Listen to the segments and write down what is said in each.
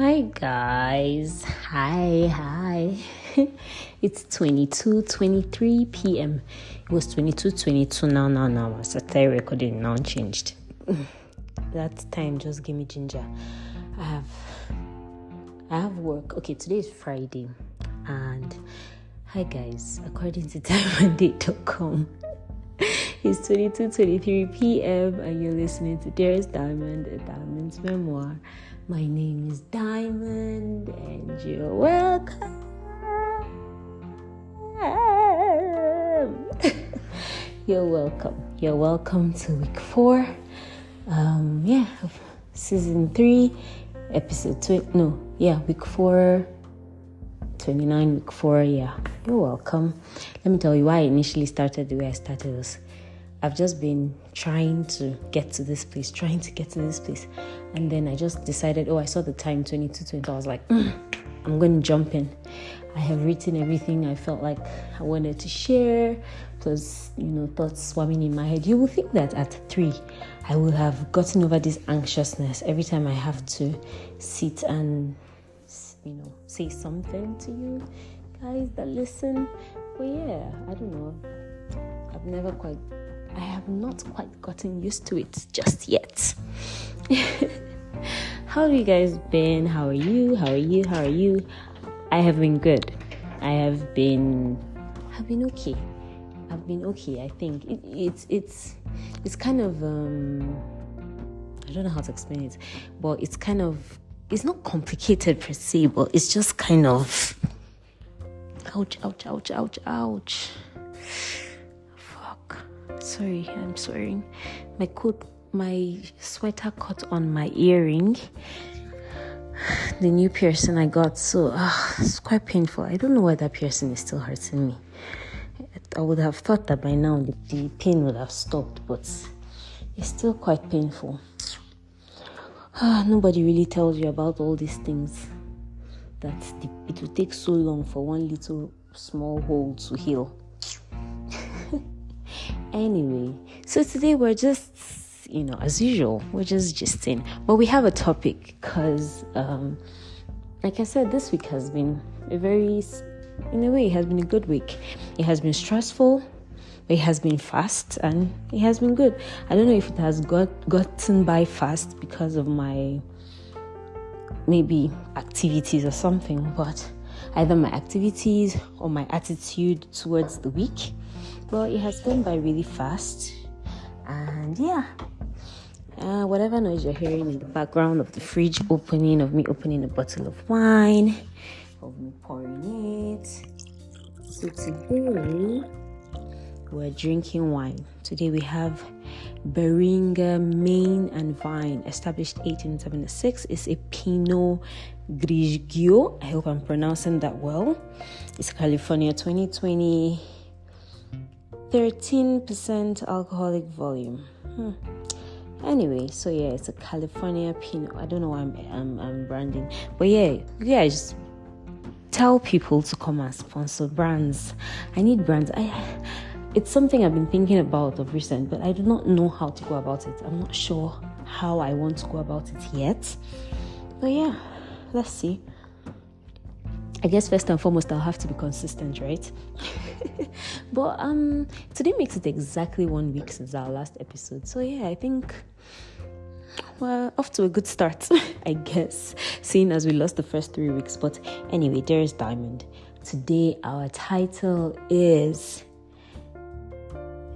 Hi guys. Hi, hi. it's 22 23 p.m. It was 22 22 now, now, now. I started recording now changed. that time just give me ginger. I have I have work. Okay, today is Friday and hi guys, according to timeanddate.com it's 22 23 p.m. and you're listening to Dearest Diamond, a Diamond's memoir. My name is Diamond, and you're welcome. you're welcome. You're welcome to week four. Um, yeah, season three, episode two. No, yeah, week four, 29, week four. Yeah, you're welcome. Let me tell you why I initially started the way I started this. I've just been trying to get to this place, trying to get to this place. And then I just decided, oh, I saw the time 2220. I was like, mm, I'm going to jump in. I have written everything I felt like I wanted to share, plus, you know, thoughts swarming in my head. You will think that at three, I will have gotten over this anxiousness every time I have to sit and, you know, say something to you guys that listen. But yeah, I don't know. I've never quite I have not quite gotten used to it just yet. How have you guys been? How are you? How are you? How are you? I have been good. I have been I've been okay. I've been okay. I think it, it's it's it's kind of um I don't know how to explain it, but it's kind of it's not complicated per se, but it's just kind of ouch, ouch, ouch, ouch, ouch sorry, I'm swearing. My coat, my sweater caught on my earring. The new piercing I got, so uh, it's quite painful. I don't know why that piercing is still hurting me. I would have thought that by now the, the pain would have stopped, but it's still quite painful. Ah, nobody really tells you about all these things. That the, it will take so long for one little small hole to heal. Anyway, so today we're just, you know, as usual, we're just gisting. But we have a topic because, um, like I said, this week has been a very, in a way, it has been a good week. It has been stressful, it has been fast, and it has been good. I don't know if it has got gotten by fast because of my maybe activities or something, but either my activities or my attitude towards the week but it has gone by really fast. And yeah, uh, whatever noise you're hearing in the background of the fridge opening, of me opening a bottle of wine, of me pouring it. So today we're drinking wine. Today we have Beringer Main and Vine, established 1876. It's a Pinot Grigio. I hope I'm pronouncing that well. It's California 2020 13% alcoholic volume. Hmm. Anyway, so yeah, it's a California Pinot. I don't know why I'm, I'm, I'm branding, but yeah, yeah, just tell people to come and sponsor brands. I need brands. I it's something I've been thinking about of recent, but I do not know how to go about it. I'm not sure how I want to go about it yet. But yeah, let's see. I guess first and foremost, I'll have to be consistent, right? but um, today makes it exactly one week since our last episode. So yeah, I think well, off to a good start, I guess, seeing as we lost the first three weeks. But anyway, Dearest Diamond. Today, our title is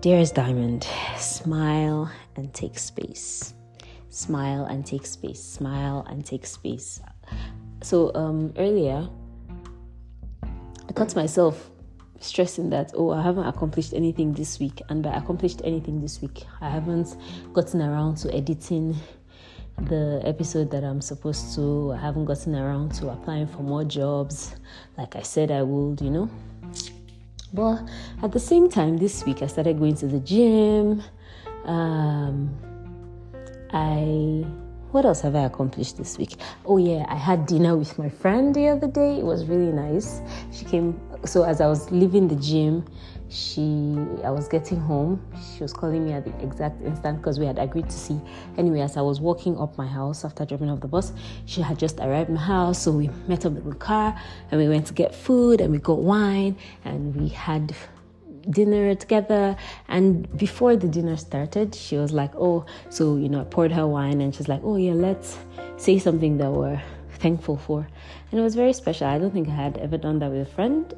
Dearest Diamond, smile and take space. Smile and take space. Smile and take space. So, um, earlier, I caught myself stressing that, oh, I haven't accomplished anything this week. And by accomplished anything this week, I haven't gotten around to editing the episode that I'm supposed to. I haven't gotten around to applying for more jobs like I said I would, you know. But at the same time, this week I started going to the gym. Um, I what else have I accomplished this week? Oh, yeah, I had dinner with my friend the other day. It was really nice. She came so as I was leaving the gym, she I was getting home. She was calling me at the exact instant because we had agreed to see. Anyway, as I was walking up my house after dropping off the bus, she had just arrived my house. So we met up in the car and we went to get food and we got wine and we had dinner together. And before the dinner started, she was like, Oh, so you know, I poured her wine and she's like, Oh yeah, let's say something that we're thankful for and it was very special. I don't think I had ever done that with a friend,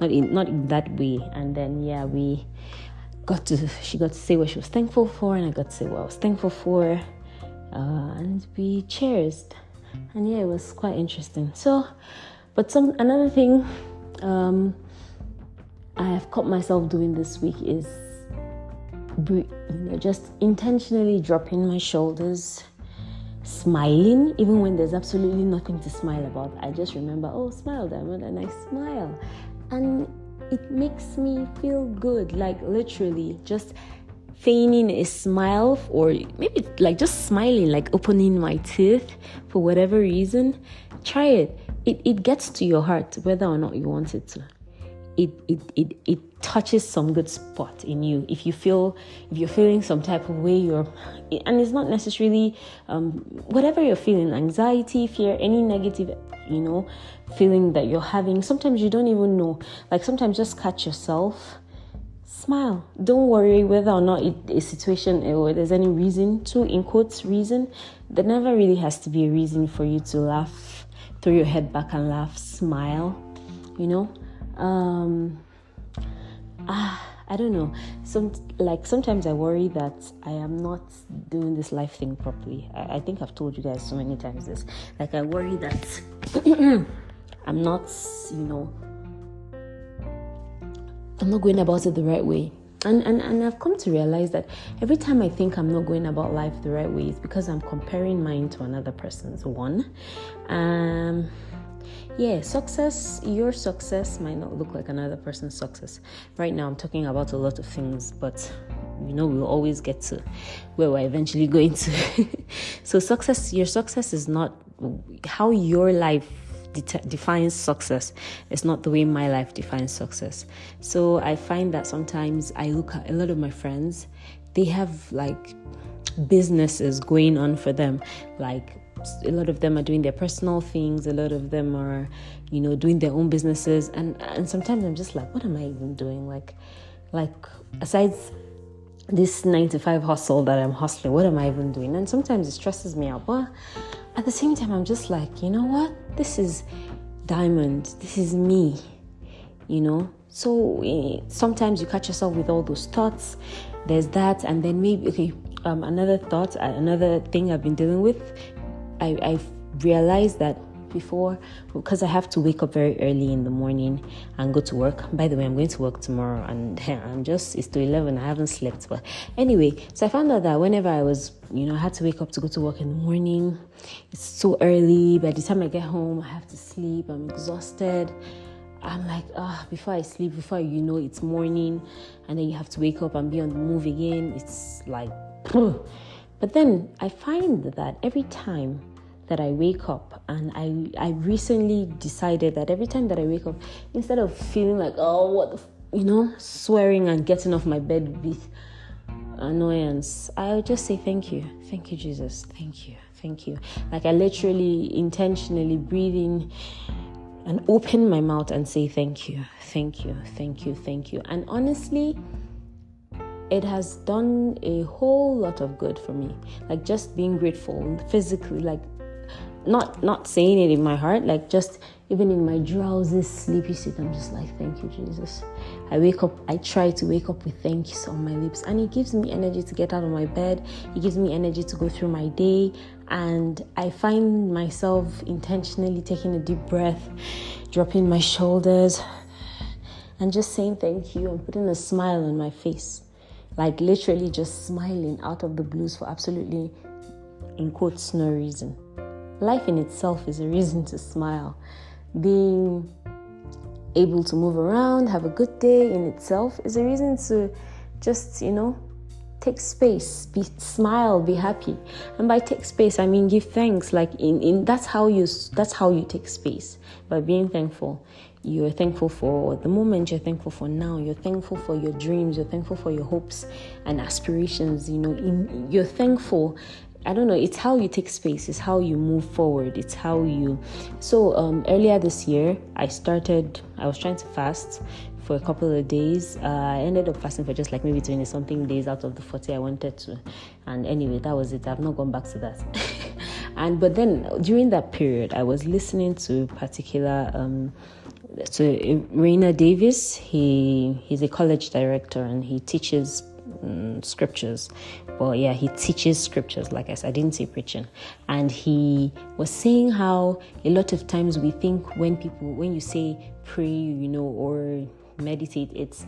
not in not in that way. And then yeah, we got to she got to say what she was thankful for, and I got to say what I was thankful for, uh, and we cheersed, and yeah, it was quite interesting. So, but some another thing um, I have caught myself doing this week is you know, just intentionally dropping my shoulders smiling even when there's absolutely nothing to smile about. I just remember, oh, smile, Diamond, and I smile. And it makes me feel good, like literally just feigning a smile or maybe like just smiling, like opening my teeth for whatever reason. Try it. It, it gets to your heart whether or not you want it to it, it, it, it touches some good spot in you. If you feel, if you're feeling some type of way, you're, and it's not necessarily um, whatever you're feeling, anxiety, fear, any negative, you know, feeling that you're having. Sometimes you don't even know. Like sometimes just catch yourself. Smile. Don't worry whether or not it, a situation or there's any reason to, in quotes, reason. There never really has to be a reason for you to laugh, throw your head back and laugh, smile, you know um ah, I don't know. Some like sometimes I worry that I am not doing this life thing properly. I, I think I've told you guys so many times this. Like I worry that I'm not, you know, I'm not going about it the right way. And, and and I've come to realize that every time I think I'm not going about life the right way, it's because I'm comparing mine to another person's one. Um yeah, success, your success might not look like another person's success. Right now, I'm talking about a lot of things, but you know, we'll always get to where we're eventually going to. so, success, your success is not how your life de- defines success. It's not the way my life defines success. So, I find that sometimes I look at a lot of my friends, they have like businesses going on for them, like a lot of them are doing their personal things a lot of them are you know doing their own businesses. And and sometimes i'm just like what am i even doing? Like like aside this 9 to 5 hustle that i'm hustling what am i even doing? And sometimes it stresses me out. But at the same time i'm just like you know what? This is diamond. This is me you know? So sometimes you catch yourself with all those thoughts. There's that. And then maybe okay um, another thought another thing i've been dealing with I, I've realized that before because I have to wake up very early in the morning and go to work. By the way, I'm going to work tomorrow and I'm just it's to 11. I haven't slept. But anyway, so I found out that whenever I was, you know, I had to wake up to go to work in the morning, it's so early. By the time I get home, I have to sleep. I'm exhausted. I'm like, ah, oh, before I sleep, before you know it's morning, and then you have to wake up and be on the move again. It's like, but then I find that every time that I wake up and I I recently decided that every time that I wake up instead of feeling like oh what the, you know swearing and getting off my bed with annoyance I'll just say thank you. Thank you Jesus. Thank you. Thank you. Like I literally intentionally breathe in and open my mouth and say thank you. Thank you. Thank you. Thank you. And honestly it has done a whole lot of good for me. Like just being grateful physically like not not saying it in my heart like just even in my drowsy sleepy state i'm just like thank you jesus. I wake up i try to wake up with thanks on my lips and it gives me energy to get out of my bed it gives me energy to go through my day and i find myself intentionally taking a deep breath dropping my shoulders and just saying thank you and putting a smile on my face. Like literally just smiling out of the blues for absolutely in quotes no reason life in itself is a reason to smile. Being able to move around, have a good day in itself is a reason to just, you know, take space, be smile, be happy. And by take space, I mean give thanks. Like in, in that's how you that's how you take space by being thankful. you're thankful for the moment, you're thankful for now, you're thankful for your dreams, you're thankful for your hopes and aspirations, you know, in, you're thankful I don't know, it's how you take space, it's how you move forward, it's how you. So, um, earlier this year, I started, I was trying to fast for a couple of days. Uh, I ended up fasting for just like maybe 20 something days out of the 40 I wanted to. And anyway, that was it. I've not gone back to that. and but then during that period, I was listening to particular. Um, so Rainer Davis, he he's a college director and he teaches scriptures. But yeah, he teaches scriptures, like I said, I didn't say preaching. And he was saying how a lot of times we think when people, when you say pray, you know, or meditate, it's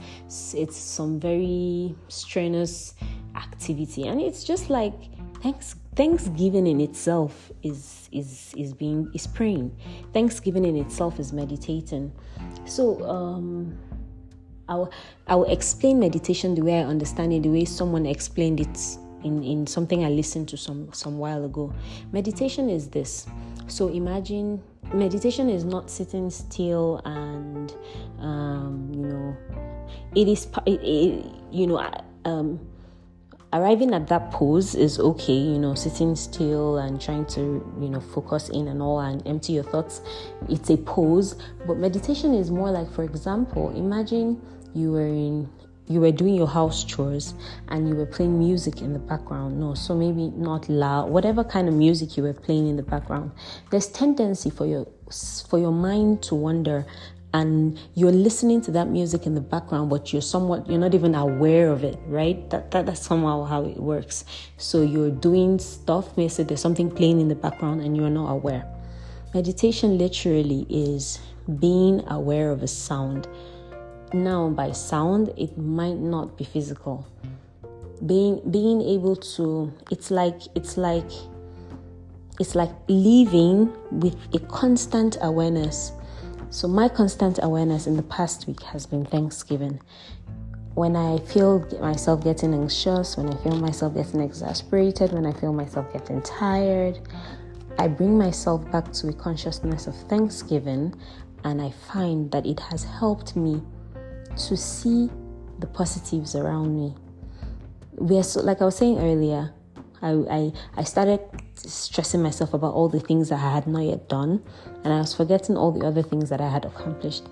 it's some very strenuous activity. And it's just like thanks thanksgiving in itself is is is being is praying. Thanksgiving in itself is meditating. So um I'll I'll explain meditation the way I understand it, the way someone explained it in, in something I listened to some some while ago. Meditation is this. So imagine meditation is not sitting still and um, you know it is it, it, you know um, arriving at that pose is okay you know sitting still and trying to you know focus in and all and empty your thoughts. It's a pose but meditation is more like for example imagine you were in you were doing your house chores and you were playing music in the background. No so maybe not loud whatever kind of music you were playing in the background. There's tendency for your for your mind to wander and you're listening to that music in the background but you're somewhat you're not even aware of it right? That, that that's somehow how it works. So you're doing stuff maybe there's something playing in the background and you're not aware. Meditation literally is being aware of a sound. Now by sound it might not be physical. Being being able to it's like it's like it's like living with a constant awareness so my constant awareness in the past week has been thanksgiving when i feel myself getting anxious when i feel myself getting exasperated when i feel myself getting tired i bring myself back to a consciousness of thanksgiving and i find that it has helped me to see the positives around me. We are so, like I was saying earlier, I, I, I started stressing myself about all the things that I had not yet done, and I was forgetting all the other things that I had accomplished.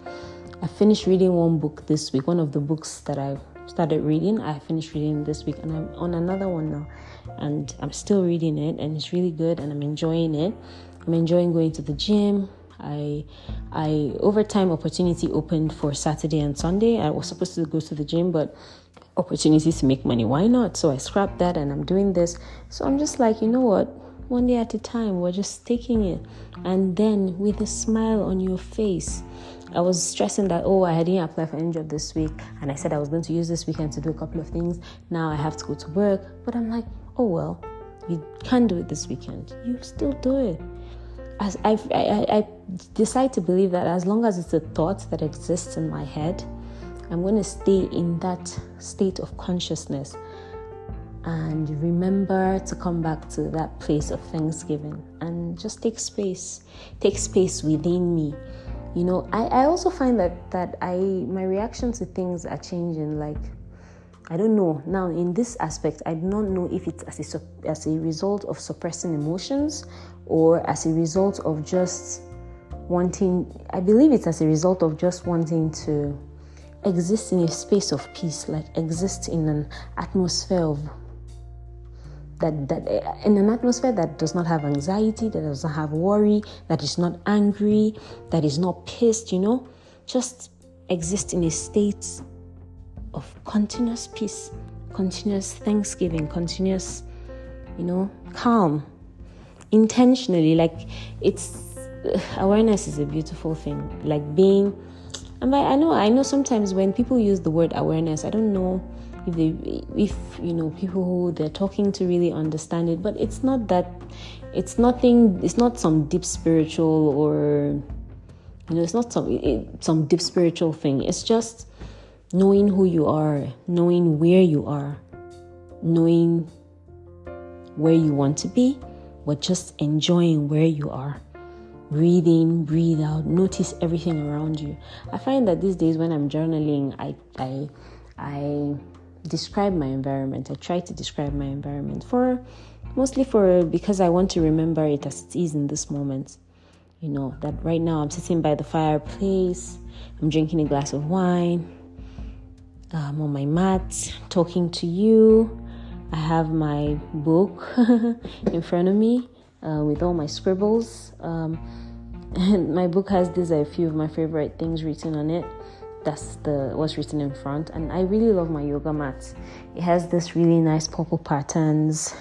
I finished reading one book this week, one of the books that I started reading. I finished reading this week, and I'm on another one now, and I'm still reading it, and it's really good, and I'm enjoying it. I'm enjoying going to the gym. I, I overtime opportunity opened for Saturday and Sunday. I was supposed to go to the gym, but opportunities to make money. Why not? So I scrapped that, and I'm doing this. So I'm just like, you know what? One day at a time, we're just taking it, and then with a smile on your face. I was stressing that oh I didn't apply for any job this week and I said I was going to use this weekend to do a couple of things. Now I have to go to work, but I'm like, oh well, you can't do it this weekend. You still do it as I, I, I decide to believe that as long as it's a thought that exists in my head, I'm going to stay in that state of consciousness and remember to come back to that place of thanksgiving and just take space, take space within me. You know, I, I also find that that I my reaction to things are changing. Like I don't know now in this aspect. I do not know if it's as a as a result of suppressing emotions or as a result of just wanting, I believe it's as a result of just wanting to exist in a space of peace, like exist in an atmosphere of that, that in an atmosphere that does not have anxiety, that does not have worry, that is not angry, that is not pissed, you know, just exist in a state of continuous peace, continuous thanksgiving, continuous, you know, calm intentionally like it's awareness is a beautiful thing. Like being and I know I know sometimes when people use the word awareness I don't know if they if you know people who they're talking to really understand it but it's not that it's nothing it's not some deep spiritual or you know it's not some it, some deep spiritual thing. It's just knowing who you are knowing where you are knowing where you want to be but just enjoying where you are. breathe in, breathe out, notice everything around you. I find that these days when I'm journaling, I I I describe my environment. I try to describe my environment for mostly for because I want to remember it as it is in this moment. You know, that right now I'm sitting by the fireplace, I'm drinking a glass of wine, I'm on my mat talking to you. I have my book in front of me uh, with all my scribbles. Um, and my book has these are a few of my favorite things written on it. That's the what's written in front, and I really love my yoga mat. It has this really nice purple patterns,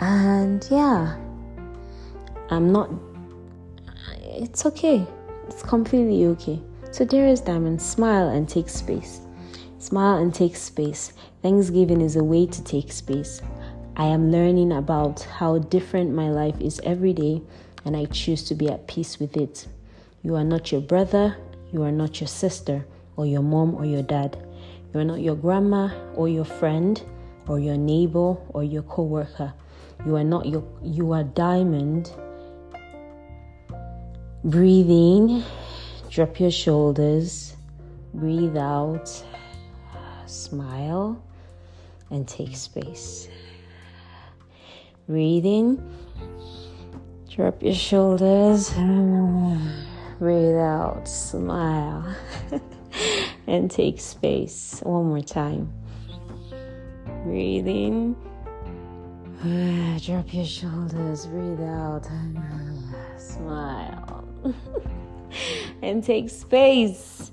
and yeah, I'm not. It's okay. It's completely okay. So Dearest Diamond. Smile and take space. Smile and take space. Thanksgiving is a way to take space. I am learning about how different my life is every day and I choose to be at peace with it. You are not your brother, you are not your sister, or your mom or your dad. You are not your grandma or your friend, or your neighbor or your coworker. You are not your you are diamond. Breathe in, drop your shoulders, breathe out, smile, and take space. Breathe in Drop your shoulders. Breathe out. Smile. and take space. One more time. Breathe in. Drop your shoulders. Breathe out. Smile. and take space.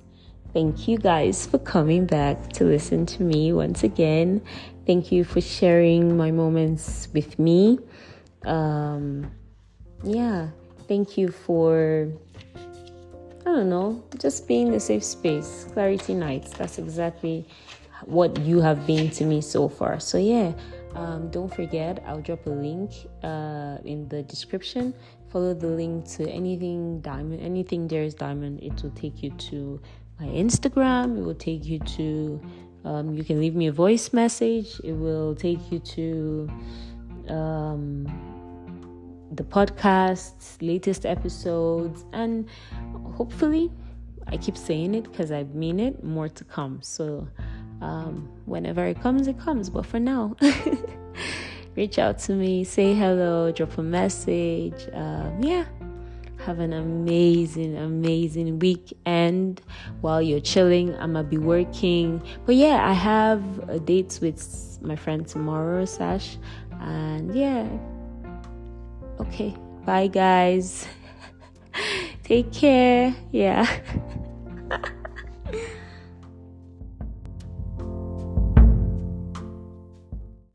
Thank you guys for coming back to listen to me once again. Thank you for sharing my moments with me. Um, yeah, thank you for, I don't know, just being a safe space. Clarity Nights, that's exactly what you have been to me so far. So, yeah, um, don't forget, I'll drop a link uh, in the description. Follow the link to anything diamond, anything Dearest Diamond. It will take you to my Instagram. It will take you to, um, you can leave me a voice message. It will take you to, um, the podcasts, latest episodes, and hopefully, I keep saying it because I mean it, more to come. So, um, whenever it comes, it comes. But for now, reach out to me, say hello, drop a message. Um, yeah. Have an amazing, amazing weekend while you're chilling. I'm gonna be working, but yeah, I have uh, a date with my friend tomorrow, Sash, and yeah, Okay, bye guys. Take care. Yeah.